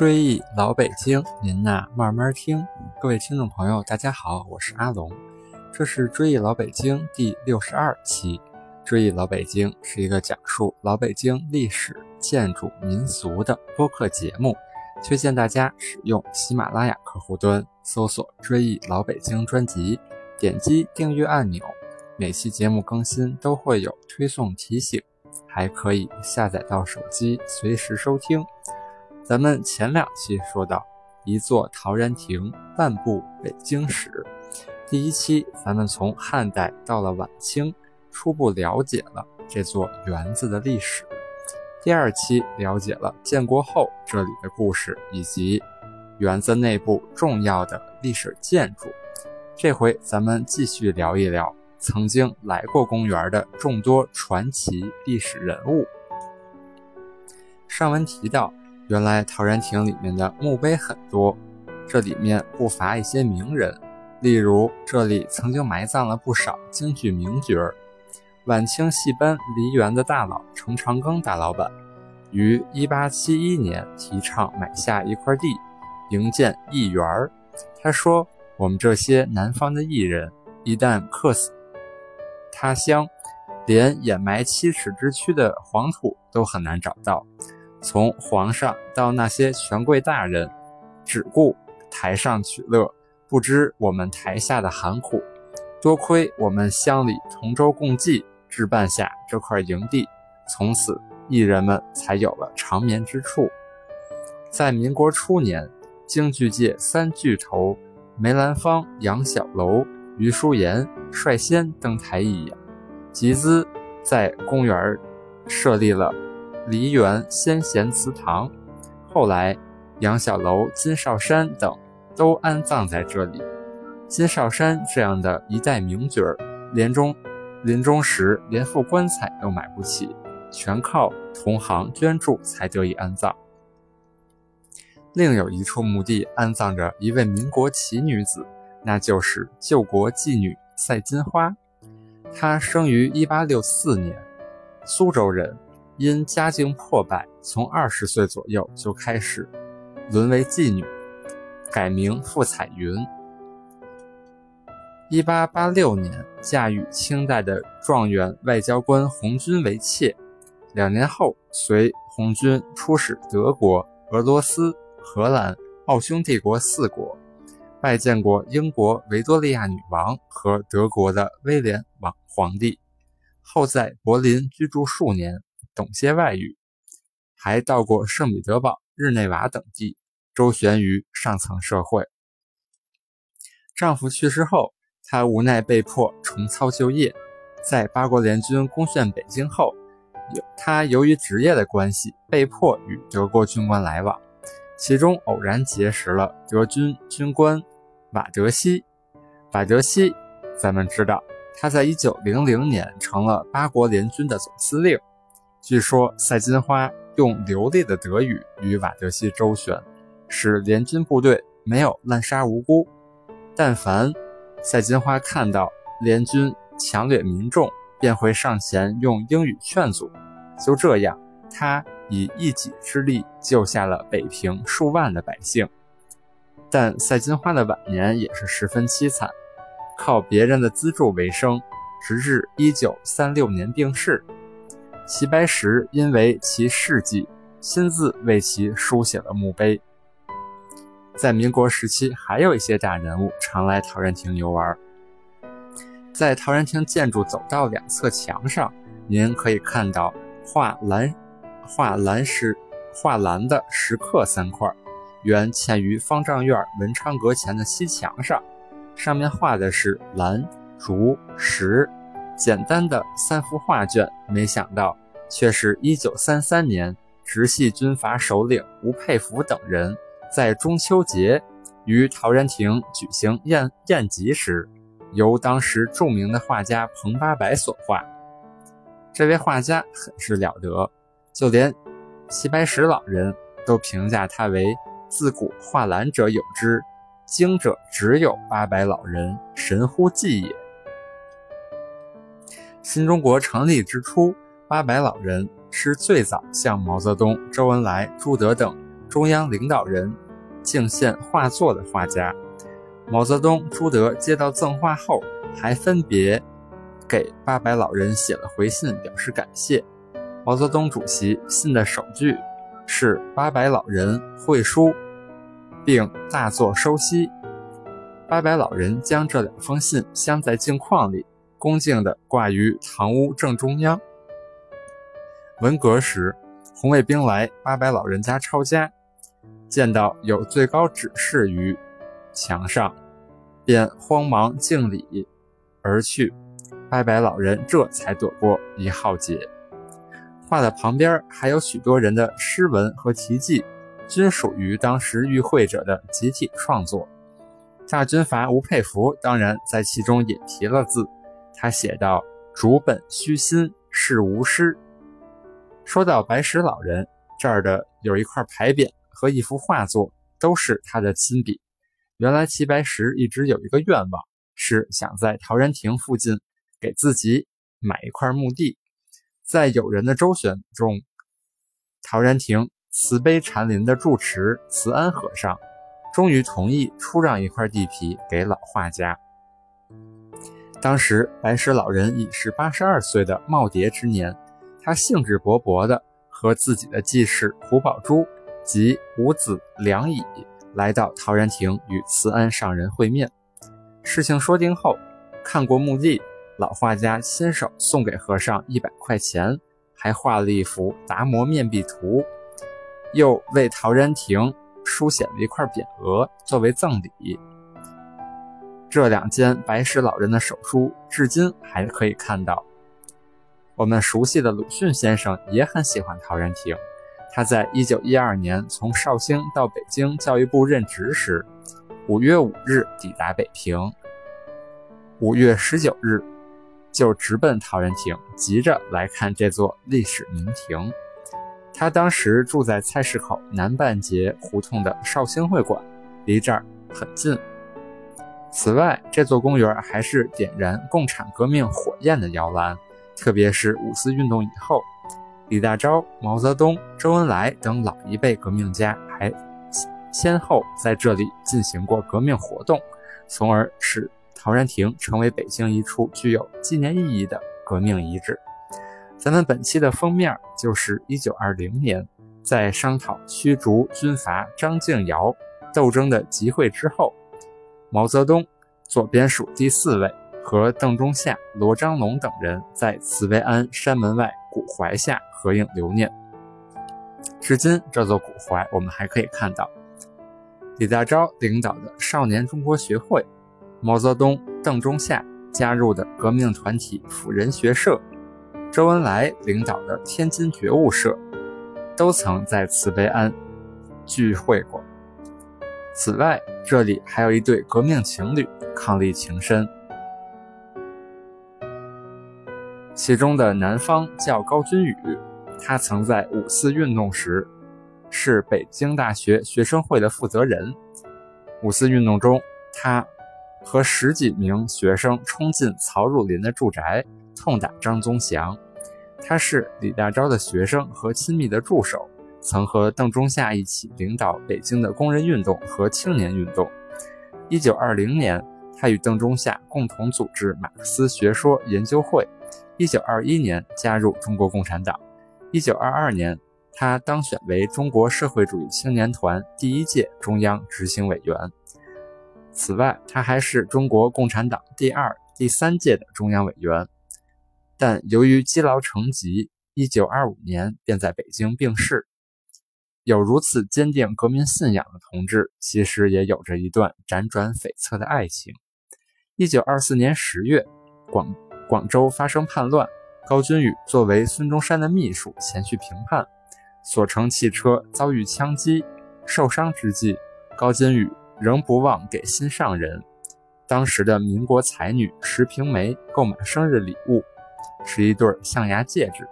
追忆老北京，您呐慢慢听。各位听众朋友，大家好，我是阿龙，这是追忆老北京第六十二期。追忆老北京是一个讲述老北京历史、建筑、民俗的播客节目，推荐大家使用喜马拉雅客户端搜索“追忆老北京”专辑，点击订阅按钮，每期节目更新都会有推送提醒，还可以下载到手机随时收听。咱们前两期说到一座陶然亭，半部北京史。第一期咱们从汉代到了晚清，初步了解了这座园子的历史。第二期了解了建国后这里的故事，以及园子内部重要的历史建筑。这回咱们继续聊一聊曾经来过公园的众多传奇历史人物。上文提到。原来陶然亭里面的墓碑很多，这里面不乏一些名人，例如这里曾经埋葬了不少京剧名角儿。晚清戏班梨园的大佬程长庚大老板，于1871年提倡买下一块地，营建艺园儿。他说：“我们这些南方的艺人，一旦客死他乡，连掩埋七尺之躯的黄土都很难找到。”从皇上到那些权贵大人，只顾台上取乐，不知我们台下的寒苦。多亏我们乡里同舟共济，置办下这块营地，从此艺人们才有了长眠之处。在民国初年，京剧界三巨头梅兰芳、杨小楼、余叔岩率先登台一演，集资在公园设立了。梨园先贤祠堂，后来杨小楼、金少山等都安葬在这里。金少山这样的一代名角儿，临终临终时连副棺材都买不起，全靠同行捐助才得以安葬。另有一处墓地安葬着一位民国奇女子，那就是救国妓女赛金花。她生于一八六四年，苏州人。因家境破败，从二十岁左右就开始沦为妓女，改名傅彩云。一八八六年，嫁与清代的状元外交官红军为妾。两年后，随红军出使德国、俄罗斯、荷兰、奥匈帝国四国，拜见过英国维多利亚女王和德国的威廉王皇帝。后在柏林居住数年。懂些外语，还到过圣彼得堡、日内瓦等地，周旋于上层社会。丈夫去世后，她无奈被迫重操旧业。在八国联军攻陷北京后，她由于职业的关系，被迫与德国军官来往，其中偶然结识了德军军官瓦德西。瓦德西，咱们知道，他在一九零零年成了八国联军的总司令。据说赛金花用流利的德语与瓦德西周旋，使联军部队没有滥杀无辜。但凡赛金花看到联军强掠民众，便会上前用英语劝阻。就这样，他以一己之力救下了北平数万的百姓。但赛金花的晚年也是十分凄惨，靠别人的资助为生，直至一九三六年病逝。齐白石因为其事迹，亲自为其书写了墓碑。在民国时期，还有一些大人物常来陶然亭游玩。在陶然亭建筑走道两侧墙上，您可以看到画蓝、画蓝石、画蓝的石刻三块，原嵌于方丈院文昌阁前的西墙上，上面画的是蓝、竹、石。简单的三幅画卷，没想到却是一九三三年直系军阀首领吴佩孚等人在中秋节于陶然亭举行宴宴集时，由当时著名的画家彭八百所画。这位画家很是了得，就连齐白石老人都评价他为“自古画兰者有之，精者只有八百老人，神乎技也。”新中国成立之初，八百老人是最早向毛泽东、周恩来、朱德等中央领导人敬献画作的画家。毛泽东、朱德接到赠画后，还分别给八百老人写了回信，表示感谢。毛泽东主席信的首句是“八百老人会书，并大作收悉”。八百老人将这两封信镶在镜框里，恭敬地挂于堂屋正中央。文革时，红卫兵来八百老人家抄家，见到有最高指示于墙上，便慌忙敬礼而去。八百老人这才躲过一浩劫。画的旁边还有许多人的诗文和题记，均属于当时与会者的集体创作。大军阀吴佩孚当然在其中也提了字，他写道：“竹本虚心，是无师。”说到白石老人这儿的有一块牌匾和一幅画作，都是他的亲笔。原来齐白石一直有一个愿望，是想在陶然亭附近给自己买一块墓地。在友人的周旋中，陶然亭慈悲禅林的住持慈安和尚。终于同意出让一块地皮给老画家。当时白石老人已是八十二岁的耄耋之年，他兴致勃勃地和自己的继室胡宝珠及五子梁乙来到陶然亭与慈安上人会面。事情说定后，看过墓地，老画家亲手送给和尚一百块钱，还画了一幅达摩面壁图，又为陶然亭。书写了一块匾额作为赠礼。这两间白石老人的手书至今还可以看到。我们熟悉的鲁迅先生也很喜欢陶然亭。他在一九一二年从绍兴到北京教育部任职时，五月五日抵达北平，五月十九日就直奔陶然亭，急着来看这座历史名亭。他当时住在菜市口南半截胡同的绍兴会馆，离这儿很近。此外，这座公园还是点燃共产革命火焰的摇篮，特别是五四运动以后，李大钊、毛泽东、周恩来等老一辈革命家还先后在这里进行过革命活动，从而使陶然亭成为北京一处具有纪念意义的革命遗址。咱们本期的封面就是一九二零年，在商讨驱逐军阀张敬尧斗争的集会之后，毛泽东左边数第四位和邓中夏、罗章龙等人在慈悲庵山门外古槐下合影留念。至今，这座古槐我们还可以看到李大钊领导的少年中国学会，毛泽东、邓中夏加入的革命团体辅仁学社。周恩来领导的天津觉悟社，都曾在慈悲庵聚会过。此外，这里还有一对革命情侣，伉俪情深。其中的男方叫高君宇，他曾在五四运动时是北京大学学生会的负责人。五四运动中，他和十几名学生冲进曹汝霖的住宅。痛打张宗祥，他是李大钊的学生和亲密的助手，曾和邓中夏一起领导北京的工人运动和青年运动。一九二零年，他与邓中夏共同组织马克思学说研究会。一九二一年，加入中国共产党。一九二二年，他当选为中国社会主义青年团第一届中央执行委员。此外，他还是中国共产党第二、第三届的中央委员。但由于积劳成疾，一九二五年便在北京病逝。有如此坚定革命信仰的同志，其实也有着一段辗转悱恻的爱情。一九二四年十月，广广州发生叛乱，高君宇作为孙中山的秘书前去平叛，所乘汽车遭遇枪击，受伤之际，高君宇仍不忘给心上人——当时的民国才女石平梅购买生日礼物。是一对象牙戒指，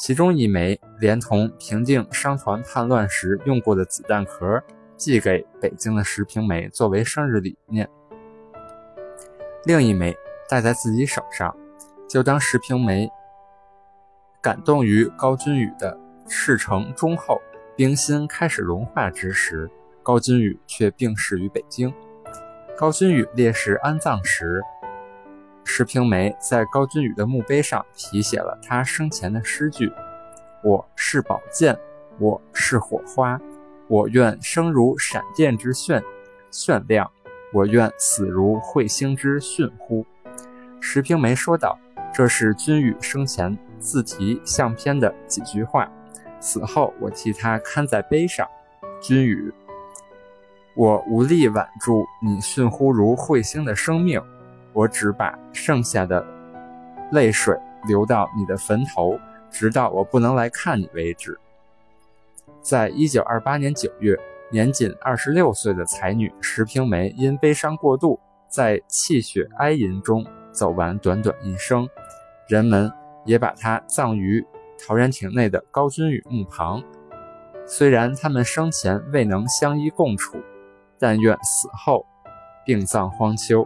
其中一枚连同平定商团叛乱时用过的子弹壳，寄给北京的石平梅作为生日礼念；另一枚戴在自己手上，就当石平梅感动于高君宇的赤诚忠厚，冰心开始融化之时，高君宇却病逝于北京。高君宇烈士安葬时，石平梅在高君宇的墓碑上题写了他生前的诗句：“我是宝剑，我是火花，我愿生如闪电之炫炫亮，我愿死如彗星之迅乎。”石平梅说道：“这是君宇生前自题相片的几句话，死后我替他看在碑上。”君宇，我无力挽住你迅乎如彗星的生命，我只把剩下的泪水流到你的坟头，直到我不能来看你为止。在一九二八年九月，年仅二十六岁的才女石平梅因悲伤过度，在泣血哀吟中。走完短短一生，人们也把她葬于陶然亭内的高君宇墓旁。虽然他们生前未能相依共处，但愿死后并葬荒丘。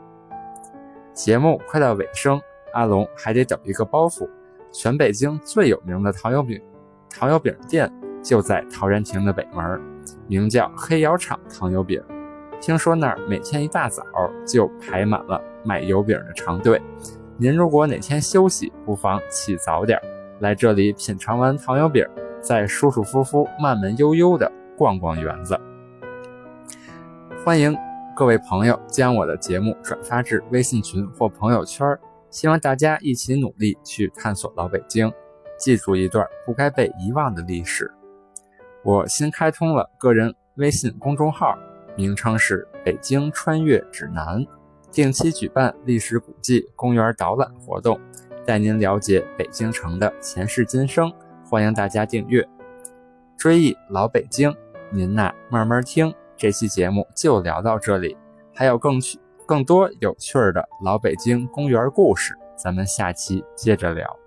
节目快到尾声，阿龙还得找一个包袱。全北京最有名的糖油饼，糖油饼店就在陶然亭的北门，名叫黑窑厂糖油饼。听说那儿每天一大早就排满了买油饼的长队。您如果哪天休息，不妨起早点来这里品尝完糖油饼，再舒舒服服、慢慢悠悠地逛逛园子。欢迎各位朋友将我的节目转发至微信群或朋友圈，希望大家一起努力去探索老北京，记住一段不该被遗忘的历史。我新开通了个人微信公众号。名称是《北京穿越指南》，定期举办历史古迹、公园导览活动，带您了解北京城的前世今生。欢迎大家订阅。追忆老北京，您呐慢慢听。这期节目就聊到这里，还有更趣、更多有趣儿的老北京公园故事，咱们下期接着聊。